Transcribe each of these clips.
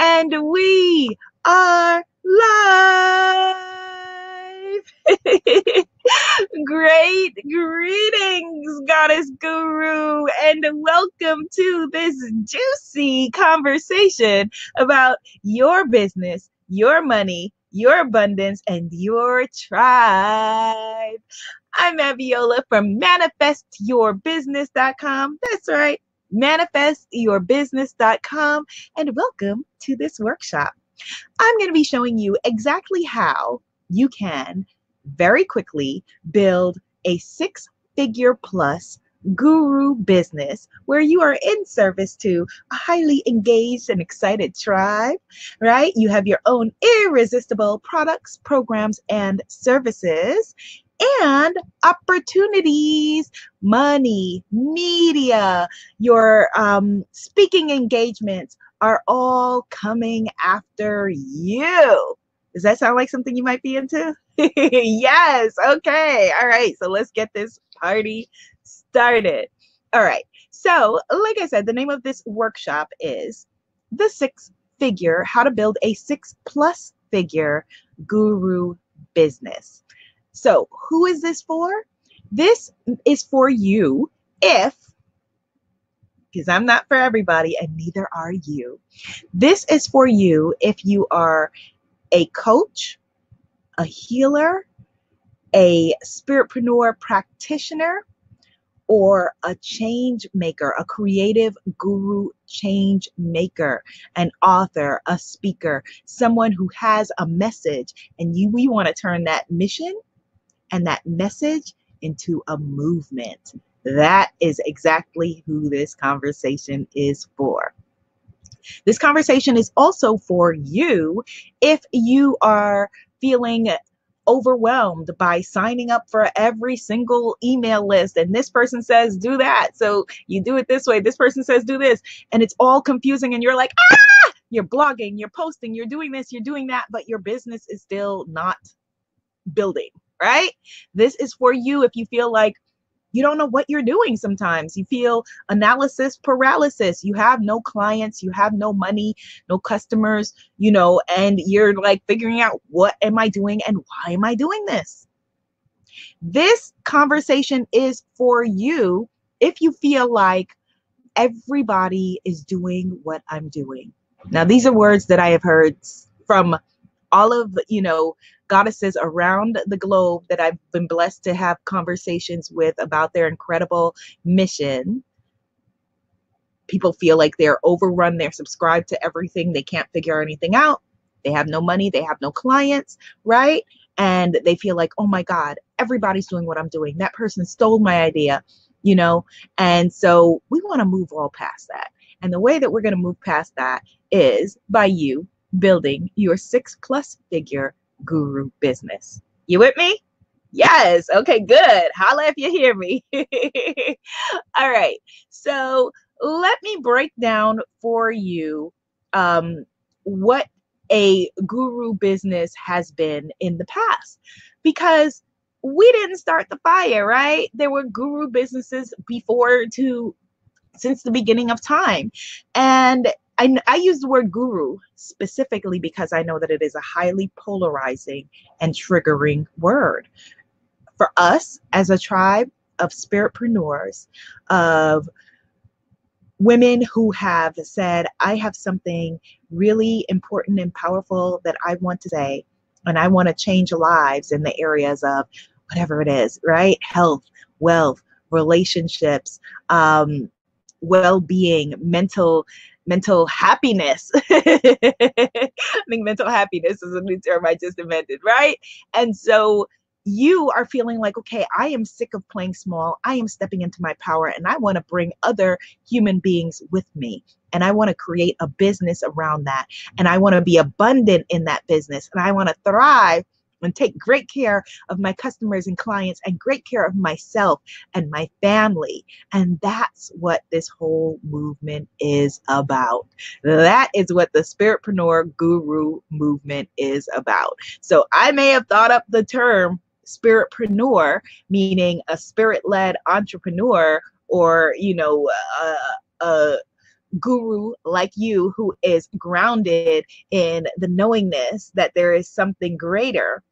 And we are live. Great greetings, Goddess Guru, and welcome to this juicy conversation about your business, your money, your abundance, and your tribe. I'm Abiola from manifestyourbusiness.com. That's right, manifestyourbusiness.com, and welcome to this workshop. I'm going to be showing you exactly how you can very quickly build a six figure plus guru business where you are in service to a highly engaged and excited tribe, right? You have your own irresistible products, programs, and services. And opportunities, money, media, your um, speaking engagements are all coming after you. Does that sound like something you might be into? yes. Okay. All right. So let's get this party started. All right. So, like I said, the name of this workshop is The Six Figure How to Build a Six Plus Figure Guru Business. So, who is this for? This is for you if, because I'm not for everybody and neither are you. This is for you if you are a coach, a healer, a spiritpreneur practitioner, or a change maker, a creative guru change maker, an author, a speaker, someone who has a message, and you we want to turn that mission and that message into a movement. That is exactly who this conversation is for. This conversation is also for you if you are feeling overwhelmed by signing up for every single email list. And this person says do that. So you do it this way. This person says do this. And it's all confusing and you're like ah! You're blogging you're posting you're doing this you're doing that but your business is still not building right this is for you if you feel like you don't know what you're doing sometimes. You feel analysis paralysis. You have no clients, you have no money, no customers, you know, and you're like figuring out what am I doing and why am I doing this? This conversation is for you if you feel like everybody is doing what I'm doing. Now, these are words that I have heard from all of, you know, goddesses around the globe that I've been blessed to have conversations with about their incredible mission. People feel like they're overrun, they're subscribed to everything, they can't figure anything out. They have no money, they have no clients, right? And they feel like, oh my God, everybody's doing what I'm doing. That person stole my idea, you know? And so we want to move all past that. And the way that we're going to move past that is by you building your six plus figure guru business. You with me? Yes. Okay, good. Holla if you hear me. All right. So let me break down for you um, what a guru business has been in the past because we didn't start the fire, right? There were guru businesses before to since the beginning of time. And I, I use the word guru specifically because I know that it is a highly polarizing and triggering word. For us as a tribe of spiritpreneurs, of women who have said, I have something really important and powerful that I want to say, and I want to change lives in the areas of whatever it is, right? Health, wealth, relationships, um, well being, mental mental happiness. I think mental happiness is a new term I just invented, right? And so you are feeling like, okay, I am sick of playing small. I am stepping into my power and I want to bring other human beings with me. And I want to create a business around that. And I want to be abundant in that business. And I want to thrive and take great care of my customers and clients and great care of myself and my family. And that's what this whole movement is about. That is what the Spiritpreneur Guru movement is about. So I may have thought up the term spiritpreneur, meaning a spirit led entrepreneur or, you know, a, a guru like you who is grounded in the knowingness that there is something greater.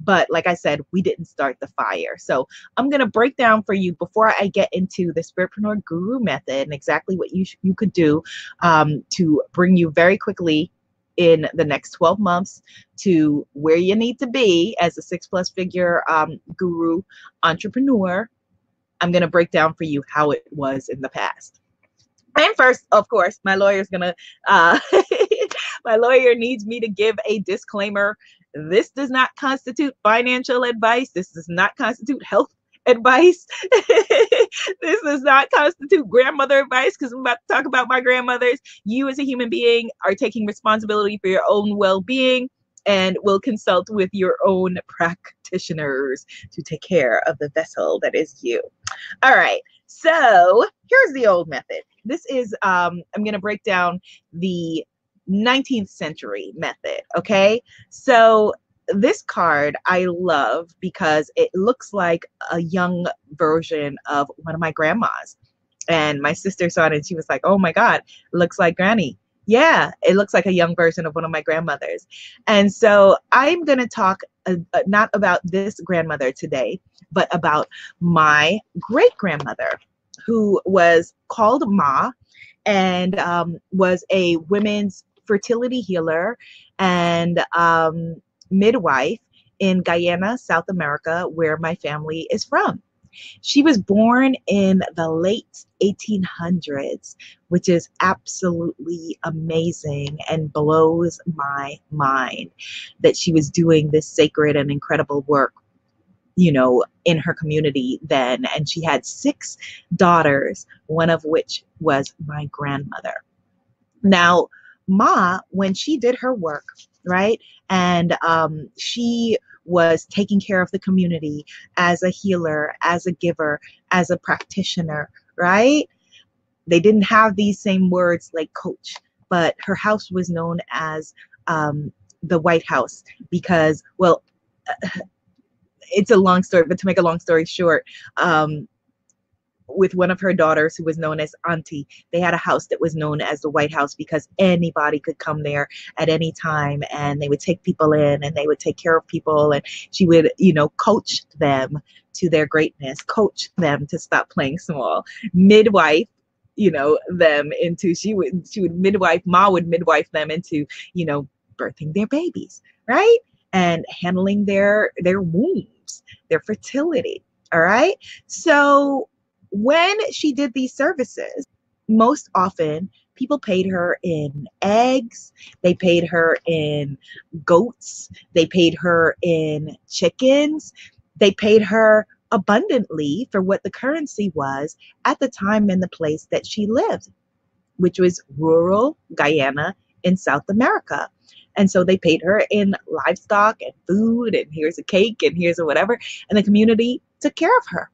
But like I said, we didn't start the fire. So I'm going to break down for you before I get into the Spiritpreneur Guru method and exactly what you, sh- you could do um, to bring you very quickly in the next 12 months to where you need to be as a six plus figure um, guru entrepreneur. I'm going to break down for you how it was in the past. And first, of course, my lawyer is gonna, uh, my lawyer needs me to give a disclaimer. This does not constitute financial advice. This does not constitute health advice. this does not constitute grandmother advice because I'm about to talk about my grandmothers. You, as a human being, are taking responsibility for your own well being and will consult with your own practitioners to take care of the vessel that is you. All right. So here's the old method. This is, um, I'm going to break down the 19th century method. Okay. So this card I love because it looks like a young version of one of my grandmas. And my sister saw it and she was like, oh my God, looks like Granny. Yeah, it looks like a young version of one of my grandmothers. And so I'm going to talk uh, uh, not about this grandmother today, but about my great grandmother who was called Ma and um, was a women's fertility healer and um, midwife in Guyana, South America, where my family is from. She was born in the late 1800s, which is absolutely amazing and blows my mind that she was doing this sacred and incredible work, you know, in her community then. And she had six daughters, one of which was my grandmother. Now, Ma, when she did her work, right? And um, she was taking care of the community as a healer, as a giver, as a practitioner, right? They didn't have these same words like coach, but her house was known as um, the White House because, well, it's a long story, but to make a long story short, um, with one of her daughters who was known as Auntie. They had a house that was known as the White House because anybody could come there at any time and they would take people in and they would take care of people and she would, you know, coach them to their greatness, coach them to stop playing small, midwife you know them into she would she would midwife ma would midwife them into you know birthing their babies right? And handling their their wombs their fertility all right? So when she did these services, most often people paid her in eggs, they paid her in goats, they paid her in chickens, they paid her abundantly for what the currency was at the time and the place that she lived, which was rural Guyana in South America. And so they paid her in livestock and food, and here's a cake, and here's a whatever. And the community took care of her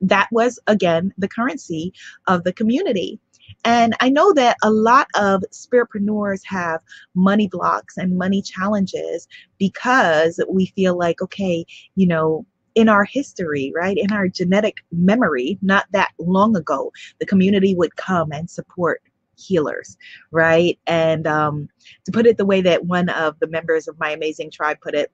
that was again the currency of the community. And I know that a lot of spiritpreneurs have money blocks and money challenges because we feel like, okay, you know, in our history, right, in our genetic memory, not that long ago, the community would come and support healers, right? And um, to put it the way that one of the members of my amazing tribe put it,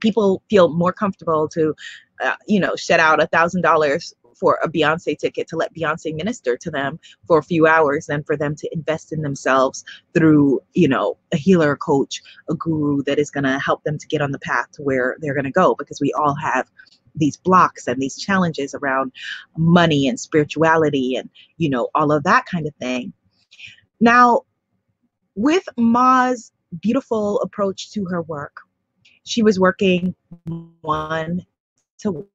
people feel more comfortable to, uh, you know, shed out a thousand dollars for a Beyonce ticket to let Beyonce minister to them for a few hours than for them to invest in themselves through, you know, a healer, a coach, a guru that is going to help them to get on the path to where they're going to go because we all have these blocks and these challenges around money and spirituality and, you know, all of that kind of thing. Now, with Ma's beautiful approach to her work, she was working one to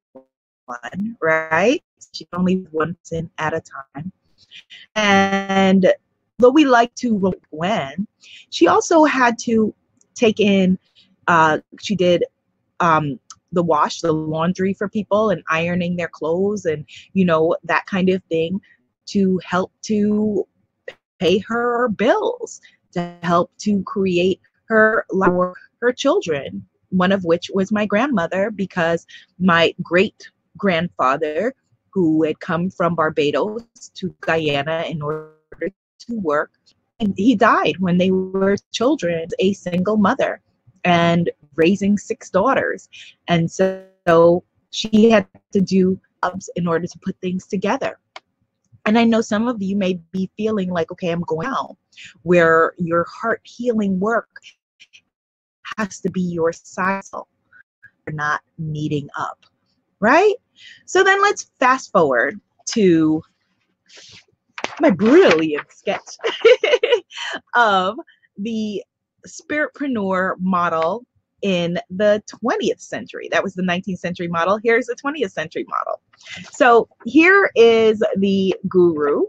one, right? She only one person at a time. And though we like to Gwen, she also had to take in, uh, she did um, the wash, the laundry for people and ironing their clothes and, you know, that kind of thing to help to pay her bills, to help to create her for her children one of which was my grandmother, because my great grandfather, who had come from Barbados to Guyana in order to work. And he died when they were children, a single mother and raising six daughters. And so, she had to do jobs in order to put things together. And I know some of you may be feeling like, okay, I'm going out, where your heart healing work has to be your cycle. You're not meeting up, right? So then let's fast forward to my brilliant sketch of the spiritpreneur model in the 20th century. That was the 19th century model. Here's the 20th century model. So here is the guru,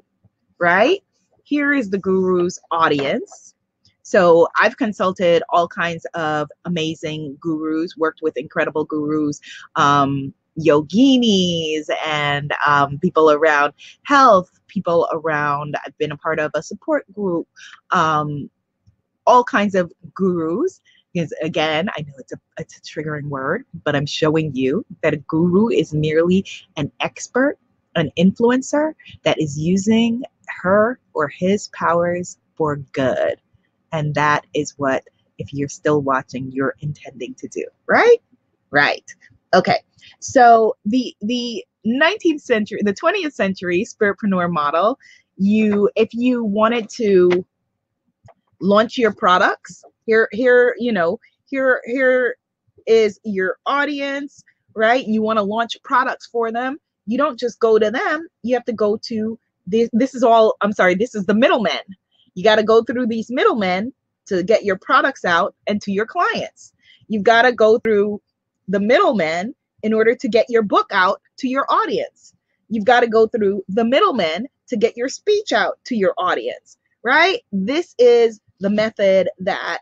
right? Here is the guru's audience. So I've consulted all kinds of amazing gurus, worked with incredible gurus, um, yoginis, and um, people around health, people around, I've been a part of a support group, um, all kinds of gurus. Because again, I know it's a, it's a triggering word, but I'm showing you that a guru is merely an expert, an influencer that is using her or his powers for good. And that is what, if you're still watching, you're intending to do, right? Right. Okay. So the the 19th century, the 20th century spiritpreneur model, you if you wanted to launch your products here here you know here here is your audience right you want to launch products for them you don't just go to them you have to go to this this is all i'm sorry this is the middlemen you got to go through these middlemen to get your products out and to your clients. You've got to go through the middlemen in order to get your book out to your audience. You've got to go through the middlemen to get your speech out to your audience right? This is the method that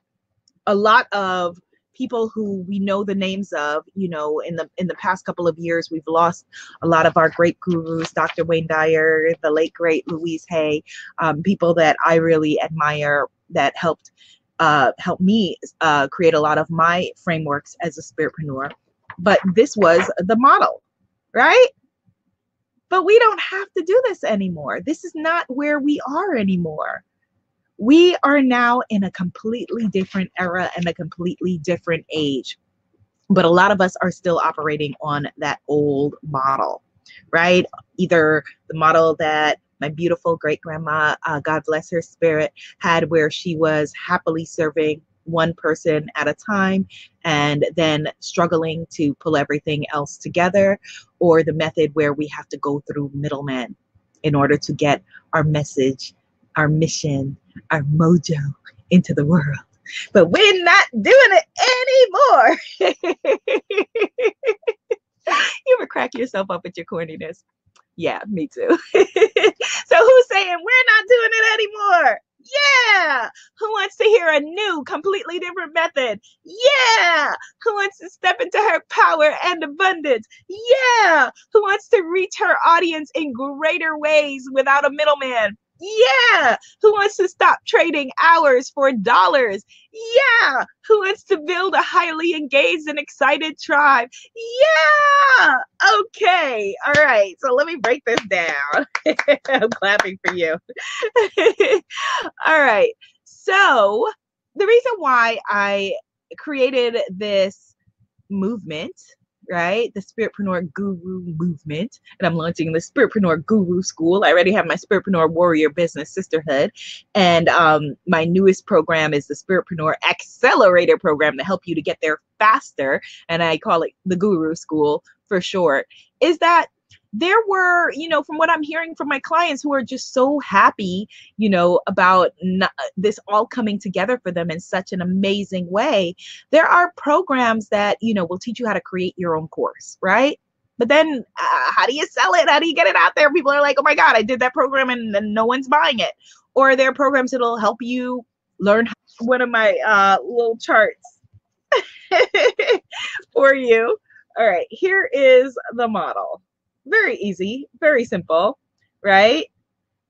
a lot of people who we know the names of you know in the in the past couple of years we've lost a lot of our great gurus dr wayne dyer the late great louise hay um, people that i really admire that helped uh, help me uh, create a lot of my frameworks as a spiritpreneur. But this was the model right? But we don't have to do this anymore. This is not where we are anymore we are now in a completely different era and a completely different age. But a lot of us are still operating on that old model, right? Either the model that my beautiful great grandma, uh, God bless her spirit, had where she was happily serving one person at a time and then struggling to pull everything else together, or the method where we have to go through middlemen in order to get our message, our mission, our mojo into the world. But we're not doing it anymore. you ever crack yourself up at your corniness? Yeah, me too. so who's saying we're not doing it anymore? Yeah. Who wants to hear a new, completely different method? Yeah. Who wants to step into her power and abundance? Yeah. Who wants to reach her audience in greater ways without a middleman? Yeah. Who wants to stop trading hours for dollars? Yeah. Who wants to build a highly engaged and excited tribe? Yeah. Okay. All right. So let me break this down. I'm clapping for you. All right. So the reason why I created this movement right? The Spiritpreneur Guru movement. And I'm launching the Spiritpreneur Guru School. I already have my Spiritpreneur Warrior Business Sisterhood. And um, my newest program is the Spiritpreneur Accelerator Program to help you to get there faster. And I call it the Guru School for short. Is that there were, you know, from what I'm hearing from my clients who are just so happy, you know, about not, this all coming together for them in such an amazing way. There are programs that, you know, will teach you how to create your own course, right? But then uh, how do you sell it? How do you get it out there? People are like, oh my God, I did that program and, and no one's buying it. Or there are programs that'll help you learn one of my uh, little charts for you. All right, here is the model very easy, very simple, right?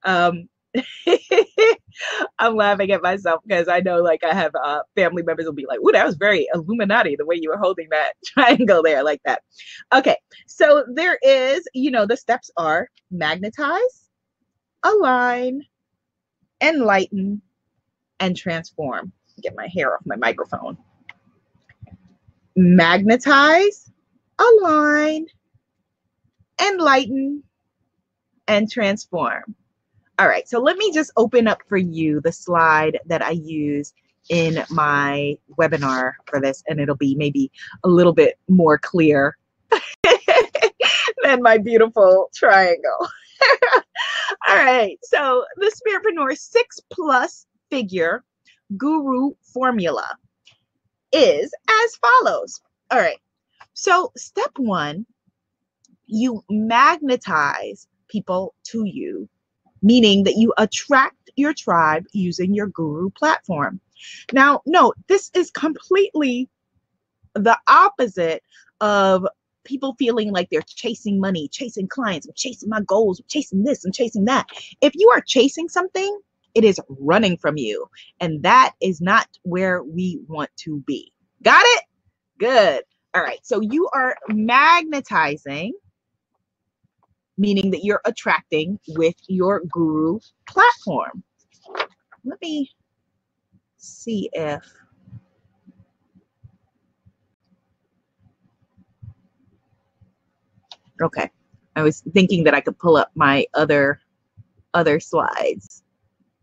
Um, I'm laughing at myself because I know like I have uh, family members will be like, "Ooh, that was very Illuminati the way you were holding that triangle there like that." Okay, so there is, you know, the steps are magnetize, align, enlighten, and transform. Get my hair off my microphone. Magnetize, align, enlighten, and transform. All right, so let me just open up for you the slide that I use in my webinar for this, and it'll be maybe a little bit more clear than my beautiful triangle. All right, so the Spiritpreneur six plus figure guru formula is as follows. All right, so step one, you magnetize people to you, meaning that you attract your tribe using your guru platform. Now, note this is completely the opposite of people feeling like they're chasing money, chasing clients, I'm chasing my goals, I'm chasing this, and chasing that. If you are chasing something, it is running from you. And that is not where we want to be. Got it? Good. All right. So you are magnetizing, meaning that you're attracting with your guru platform. Let me see if Okay. I was thinking that I could pull up my other other slides.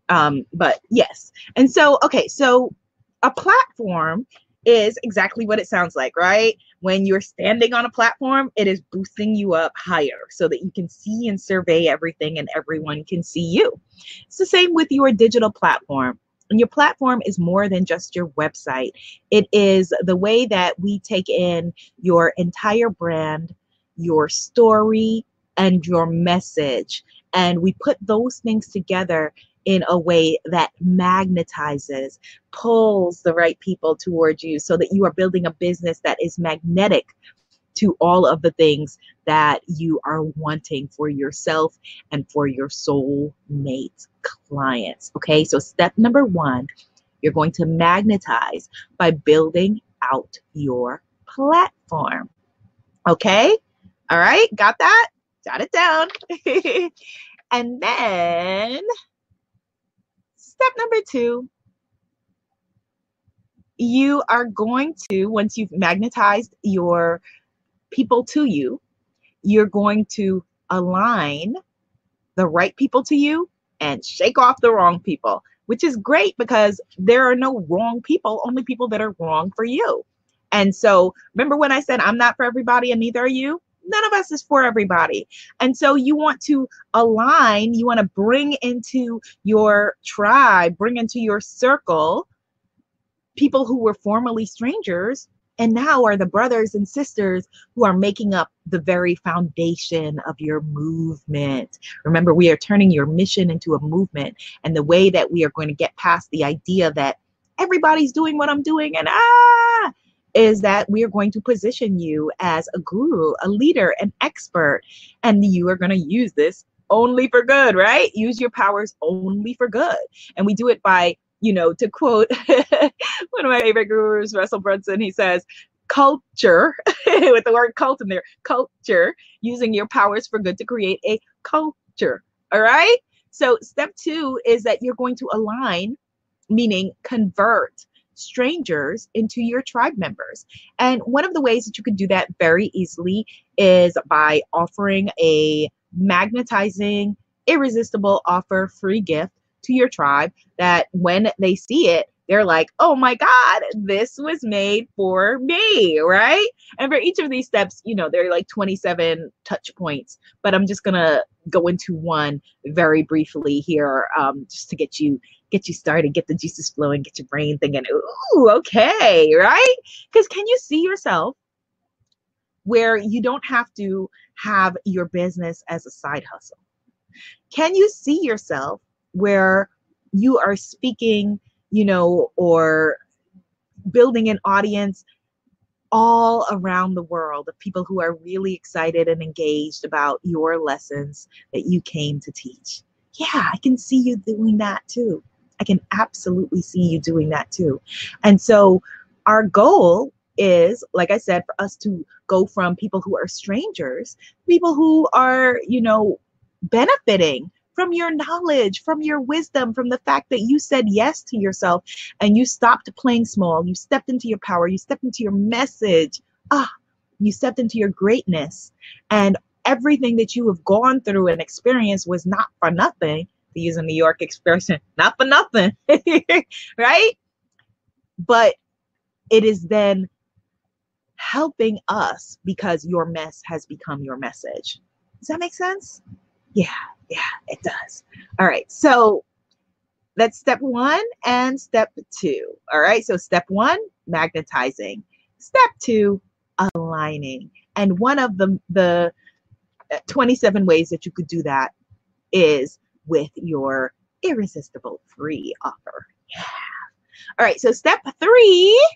Um, but yes. And so, okay, so a platform is exactly what it sounds like, right? When you're standing on a platform, it is boosting you up higher so that you can see and survey everything and everyone can see you. It's the same with your digital platform. And your platform is more than just your website. It is the way that we take in your entire brand, your story, and your message. And we put those things together in a way that magnetizes, pulls the right people towards you so that you are building a business that is magnetic to all of the things that you are wanting for yourself and for your soulmate clients. Okay, so step number one, you're going to magnetize by building out your platform. Okay, all right, got that? Jot it down. and then step number two, you are going to, once you've magnetized your people to you, you're going to align the right people to you and shake off the wrong people, which is great because there are no wrong people, only people that are wrong for you. And so, remember when I said I'm not for everybody and neither are you? None of us is for everybody. And so you want to align, you want to bring into your tribe, bring into your circle people who were formerly strangers and now are the brothers and sisters who are making up the very foundation of your movement. Remember, we are turning your mission into a movement, and the way that we are going to get past the idea that everybody's doing what I'm doing and ah, is that we are going to position you as a guru, a leader, an expert, and you are going to use this only for good, right? Use your powers only for good. And we do it by, you know, to quote one of my favorite gurus, Russell Brunson, he says, culture, with the word cult in there, culture, using your powers for good to create a culture. All right. So, step two is that you're going to align, meaning convert strangers into your tribe members. And one of the ways that you can do that very easily is by offering a magnetizing, irresistible offer free gift to your tribe that when they see it, they're like, oh my God, this was made for me, right? And for each of these steps, you know, there are like 27 touch points, but I'm just gonna go into one very briefly here um, just to get you get you started, get the juices flowing, get your brain thinking, ooh, okay, right? Because can you see yourself where you don't have to have your business as a side hustle? Can you see yourself where you are speaking, you know, or building an audience all around the world of people who are really excited and engaged about your lessons that you came to teach? Yeah, I can see you doing that too. I can absolutely see you doing that too. And so our goal is, like I said, for us to go from people who are strangers, people who are, you know, benefiting from your knowledge, from your wisdom, from the fact that you said yes to yourself and you stopped playing small. You stepped into your power, you stepped into your message. Ah, you stepped into your greatness. And everything that you have gone through and experienced was not for nothing. To use a New York expression, not for nothing, right? But it is then helping us because your mess has become your message. Does that make sense? Yeah, yeah, it does. All right, so that's step one and step two. All right, so step one, magnetizing. Step two, aligning. And one of the, the uh, 27 ways that you could do that is with your irresistible free offer. Yeah. All right, so step three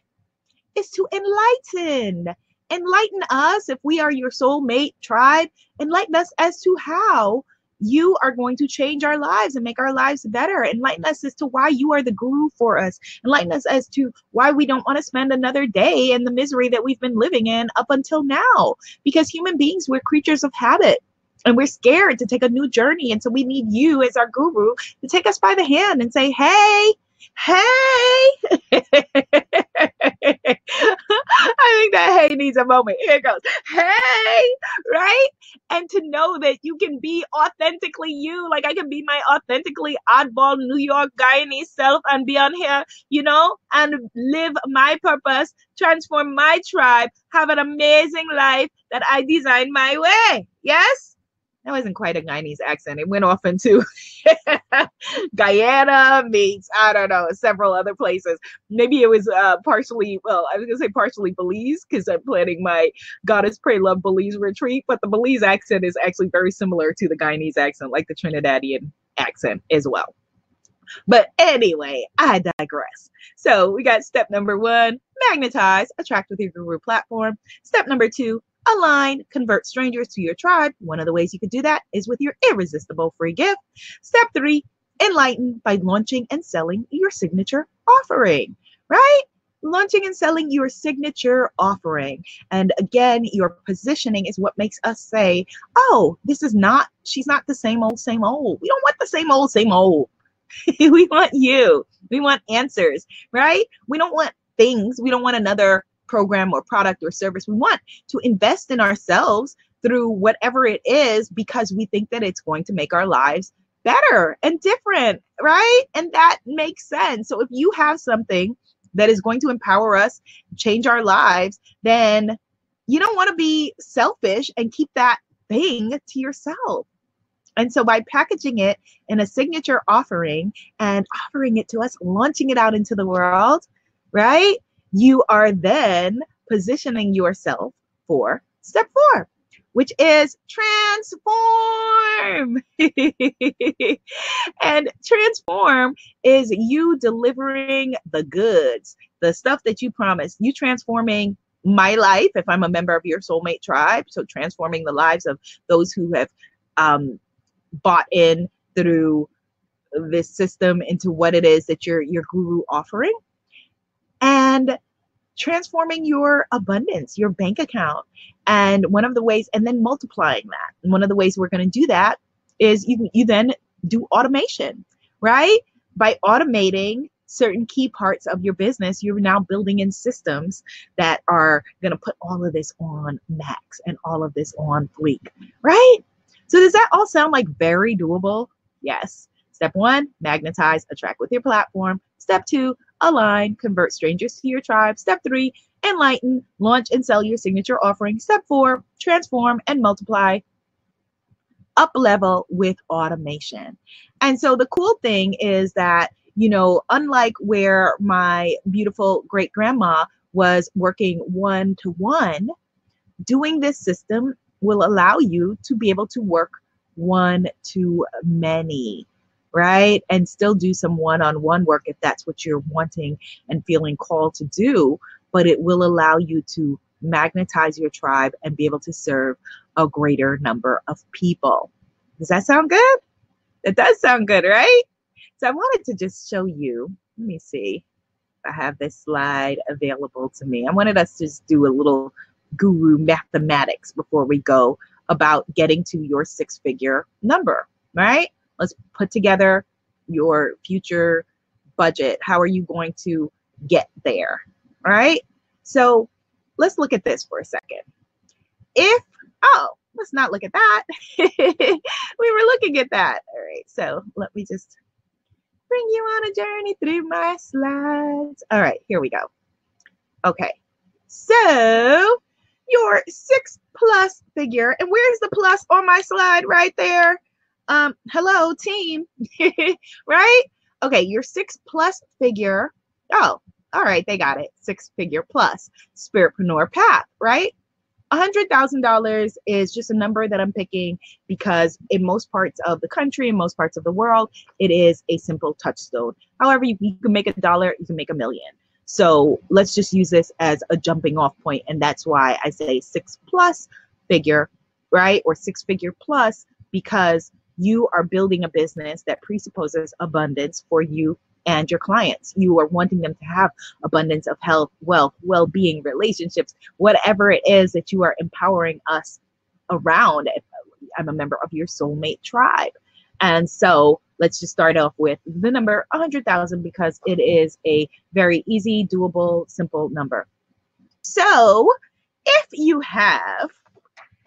is to enlighten. Enlighten us if we are your soulmate tribe. Enlighten us as to how you are going to change our lives and make our lives better. Enlighten us as to why you are the guru for us. Enlighten us as to why we don't want to spend another day in the misery that we've been living in up until now. Because human beings, we're creatures of habit and we're scared to take a new journey. And so we need you as our guru to take us by the hand and say, hey, hey. I think that hey needs a moment. Here it goes. Hey right? And to know that you can be authentically you. Like i can be my authentically oddball new york guyanese self and be on here you know and live my purpose transform my tribe have an amazing life that i designed my way. Yes that wasn't quite a Guyanese accent. It went off into Guyana meets, I don't know, several other places. Maybe it was uh, partially, well, I was to say partially Belize because I'm planning my Goddess Pray Love Belize retreat, but the Belize accent is actually very similar to the Guyanese accent, like the Trinidadian accent as well. But anyway, I digress. So we got step number one, magnetize, attract with your guru platform. Step number two, align, convert strangers to your tribe. One of the ways you could do that is with your irresistible free gift. Step three, enlighten by launching and selling your signature offering, right? Launching and selling your signature offering. And again, your positioning is what makes us say, oh, this is not, she's not the same old, same old. We don't want the same old, same old. we want you. We want answers, right? We don't want things. We don't want another program or product or service we want to invest in ourselves through whatever it is because we think that it's going to make our lives better and different, right? And that makes sense. So if you have something that is going to empower us, change our lives, then you don't want to be selfish and keep that thing to yourself. And so by packaging it in a signature offering and offering it to us, launching it out into the world, right? You are then positioning yourself for step four, which is transform. and transform is you delivering the goods, the stuff that you promised, you transforming my life if I'm a member of your soulmate tribe. So transforming the lives of those who have um, bought in through this system into what it is that your your guru offering and transforming your abundance, your bank account. And one of the ways, and then multiplying that. And one of the ways we're going to do that is you, you then do automation, right? By automating certain key parts of your business, you're now building in systems that are going to put all of this on max and all of this on fleek, right? So does that all sound like very doable? Yes. Step one, magnetize, attract with your platform. Step two, align, convert strangers to your tribe. Step three, enlighten, launch and sell your signature offering. Step four, transform and multiply up level with automation. And so the cool thing is that, you know, unlike where my beautiful great grandma was working one to one, doing this system will allow you to be able to work one to many right? And still do some one on one work if that's what you're wanting and feeling called to do. But it will allow you to magnetize your tribe and be able to serve a greater number of people. Does that sound good? It does sound good, right? So I wanted to just show you. Let me see I have this slide available to me. I wanted us to just do a little guru mathematics before we go about getting to your six figure number, right? Let's put together your future budget. How are you going to get there? All right. So let's look at this for a second. If, oh, let's not look at that. we were looking at that. All right. So let me just bring you on a journey through my slides. All right. Here we go. Okay. So your six plus figure, and where's the plus on my slide right there? Um, hello, team, right? Okay, your six plus figure. Oh, all right, they got it. Six figure plus spiritpreneur path, right? $100,000 is just a number that I'm picking because in most parts of the country, in most parts of the world, it is a simple touchstone. However, you, you can make a dollar, you can make a million. So let's just use this as a jumping off point, And that's why I say six plus figure, right? Or six figure plus, because you are building a business that presupposes abundance for you and your clients. You are wanting them to have abundance of health, wealth, well being, relationships, whatever it is that you are empowering us around. I'm a member of your soulmate tribe. And so let's just start off with the number 100,000 because it is a very easy, doable, simple number. So if you have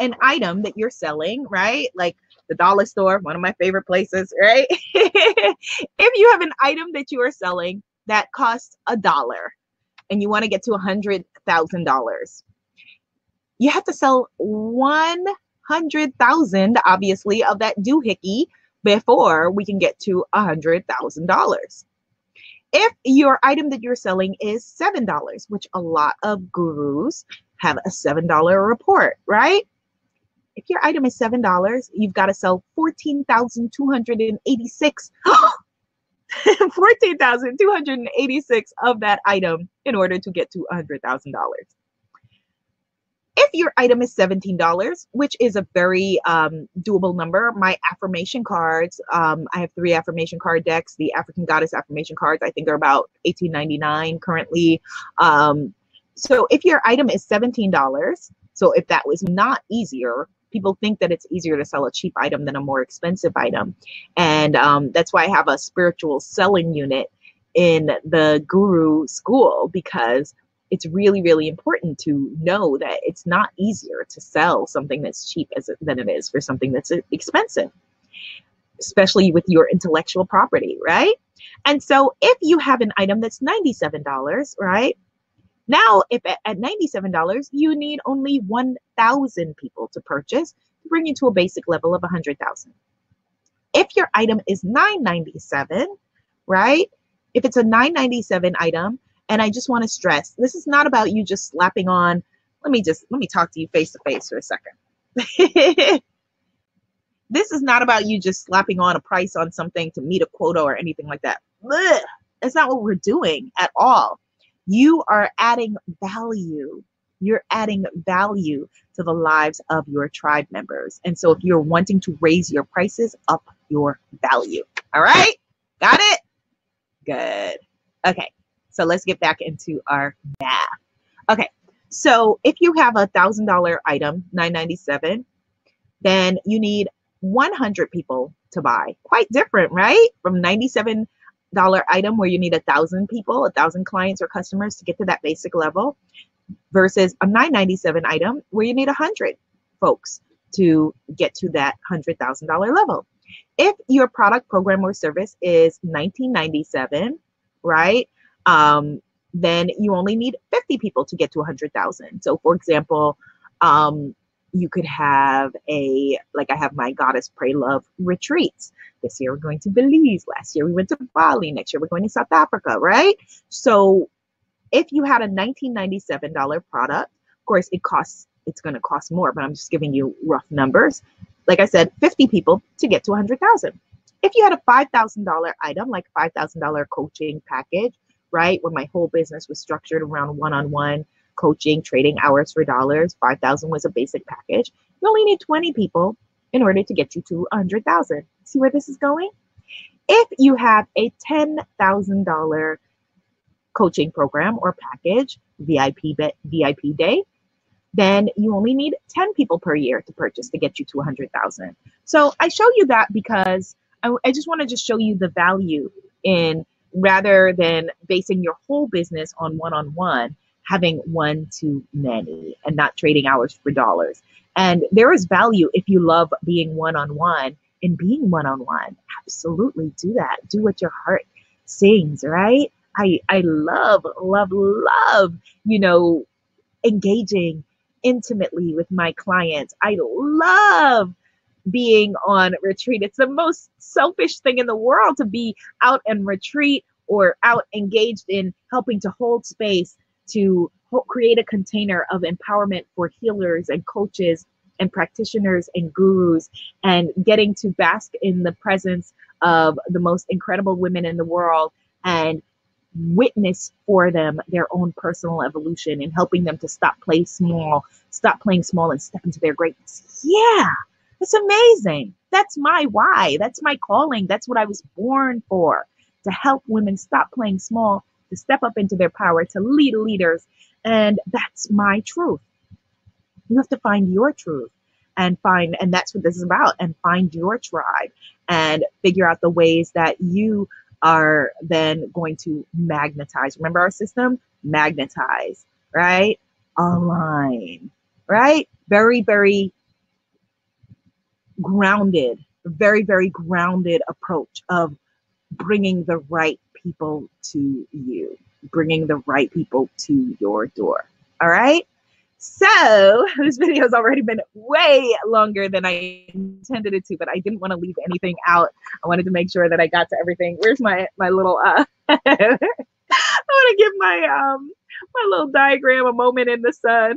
an item that you're selling, right? Like the dollar store, one of my favorite places, right? if you have an item that you are selling that costs a dollar and you want to get to a hundred thousand dollars, you have to sell one hundred thousand, obviously, of that doohickey before we can get to a hundred thousand dollars. If your item that you're selling is seven dollars, which a lot of gurus have a seven dollar report, right? If your item is seven dollars, you've got to sell fourteen thousand two hundred and eighty-six. 14,286 of that item in order to get to $100,000. If your item is $17, which is a very um, doable number, my affirmation cards, um, I have three affirmation card decks. The African Goddess affirmation cards, I think, are about $18.99 currently. Um, so if your item is $17, so if that was not easier, people think that it's easier to sell a cheap item than a more expensive item. And um, that's why I have a spiritual selling unit in the guru school because it's really, really important to know that it's not easier to sell something that's cheap as than it is for something that's expensive, especially with your intellectual property, right? And so if you have an item that's $97, right? Now, if at, $97, you need only 1,000 people to purchase to bring you to a basic level of 100,000. If your item is 997, right? If it's a 997 item, and I just want to stress, this is not about you just slapping on, let me just, let me talk to you face to face for a second. this is not about you just slapping on a price on something to meet a quota or anything like that. Ugh, that's not what we're doing at all you are adding value. You're adding value to the lives of your tribe members. And so if you're wanting to raise your prices, up your value. All right? Got it? Good. Okay. So let's get back into our math. Okay. So if you have a thousand dollar item, 997, then you need 100 people to buy. Quite different, right? From 97 dollar item where you need a thousand people, a thousand clients or customers to get to that basic level, versus a 997 item where you need a hundred folks to get to that hundred thousand dollar level. If your product, program, or service is 1997, right? Um, then you only need 50 people to get to 100,000. So, for example, um, you could have a like I have my goddess pray love retreats. This year we're going to Belize. Last year we went to Bali. Next year we're going to South Africa, right? So if you had a $1997 product, of course it costs it's going to cost more, but I'm just giving you rough numbers. Like I said, 50 people to get to 100,000. If you had a $5,000 item, like $5,000 coaching package, right, where my whole business was structured around one-on-one coaching, trading hours for dollars. 5,000 was a basic package. You only need 20 people in order to get you to 100,000. See where this is going? If you have a $10,000 coaching program or package, VIP VIP day, then you only need 10 people per year to purchase to get you to 100,000. So I show you that because I, I just want to just show you the value in rather than basing your whole business on one on one, having one too many and not trading hours for dollars. And there is value if you love being one on one and being one on one. Absolutely do that. Do what your heart sings, right? I I love love love, you know, engaging intimately with my clients. I love being on retreat. It's the most selfish thing in the world to be out and retreat or out engaged in helping to hold space to create a container of empowerment for healers and coaches and practitioners and gurus and getting to bask in the presence of the most incredible women in the world and witness for them their own personal evolution and helping them to stop playing small, stop playing small and step into their greatness. Yeah, it's amazing. That's my why. That's my calling. That's what I was born for to help women stop playing small, to step up into their power, to lead leaders. And that's my truth. You have to find your truth and find, and that's what this is about, and find your tribe and figure out the ways that you are then going to magnetize. Remember our system? Magnetize, right? Align, right? Very, very grounded, very, very grounded approach of bringing the right people to you, bringing the right people to your door. All right. So this video has already been way longer than I intended it to, but I didn't want to leave anything out. I wanted to make sure that I got to everything. Where's my my little uh I want to give my um my little diagram a moment in the sun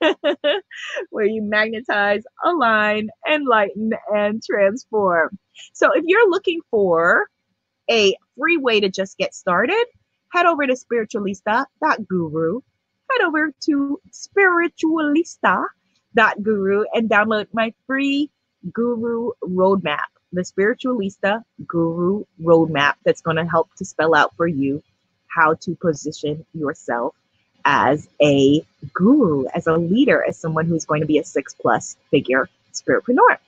where you magnetize, align, enlighten, and transform. So if you're looking for a free way to just get started, head over to spiritualista.guru head over to spiritualista.guru and download my free guru roadmap, the Spiritualista Guru Roadmap, that's going to help to spell out for you how to position yourself as a guru, as a leader, as someone who's going to be a six plus figure spiritpreneur.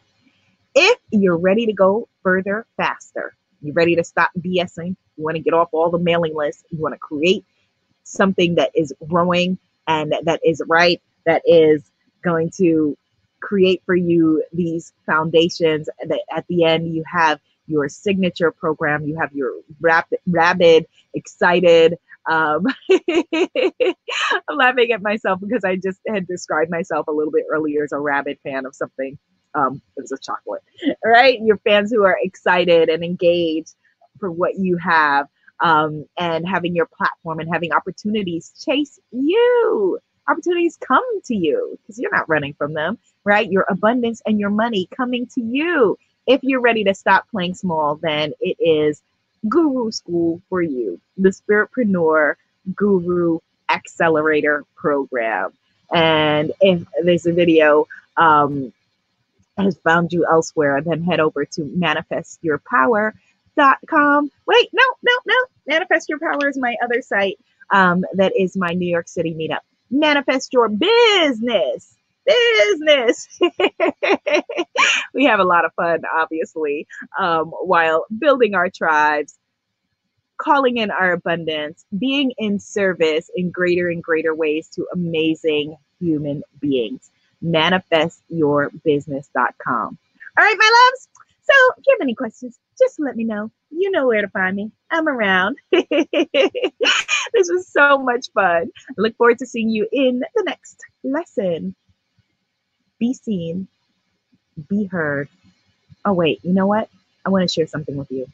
If you're ready to go further, faster, you're ready to stop BSing, you want to get off all the mailing lists, you want to create something that is growing and that is right, that is going to create for you these foundations that at the end you have your signature program, you have your rapid, rabid, excited. Um, I'm laughing at myself because I just had described myself a little bit earlier as a rabid fan of something. Um, it was a chocolate, right? Your fans who are excited and engaged for what you have um, and having your platform and having opportunities chase you. Opportunities come to you because you're not running from them, right? Your abundance and your money coming to you. If you're ready to stop playing small, then it is Guru School for you, the Spiritpreneur Guru Accelerator Program. And if there's a video um, has found you elsewhere, then head over to Manifest Your Power dot com. Wait, no, no, no. Manifest Your Power is my other site. Um, that is my New York City meetup. Manifest Your Business. Business. we have a lot of fun, obviously, um, while building our tribes, calling in our abundance, being in service in greater and greater ways to amazing human beings. ManifestYourBusiness.com. All right, my loves. So if you have any questions, just let me know. You know where to find me. I'm around. this was so much fun. I look forward to seeing you in the next lesson. Be seen, be heard. Oh, wait, you know what? I want to share something with you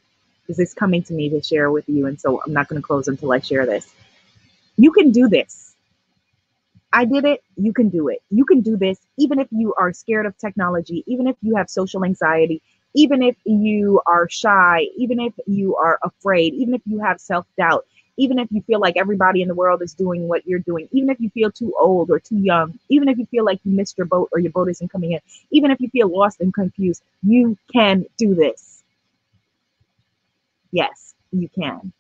because it's coming to me to share with you. And so I'm not going to close until I share this. You can do this. I did it. You can do it. You can do this even if you are scared of technology, even if you have social anxiety, even if you are shy, even if you are afraid, even if you have self doubt, even if you feel like everybody in the world is doing what you're doing, even if you feel too old or too young, even if you feel like you missed your boat or your boat isn't coming in, even if you feel lost and confused, you can do this. Yes, you can.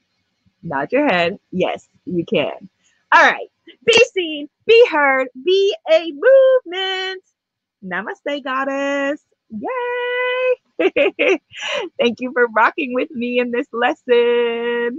Nod your head. Yes, you can. All right. Be seen, be heard, be a movement. Namaste, goddess. Yay! Thank you for rocking with me in this lesson.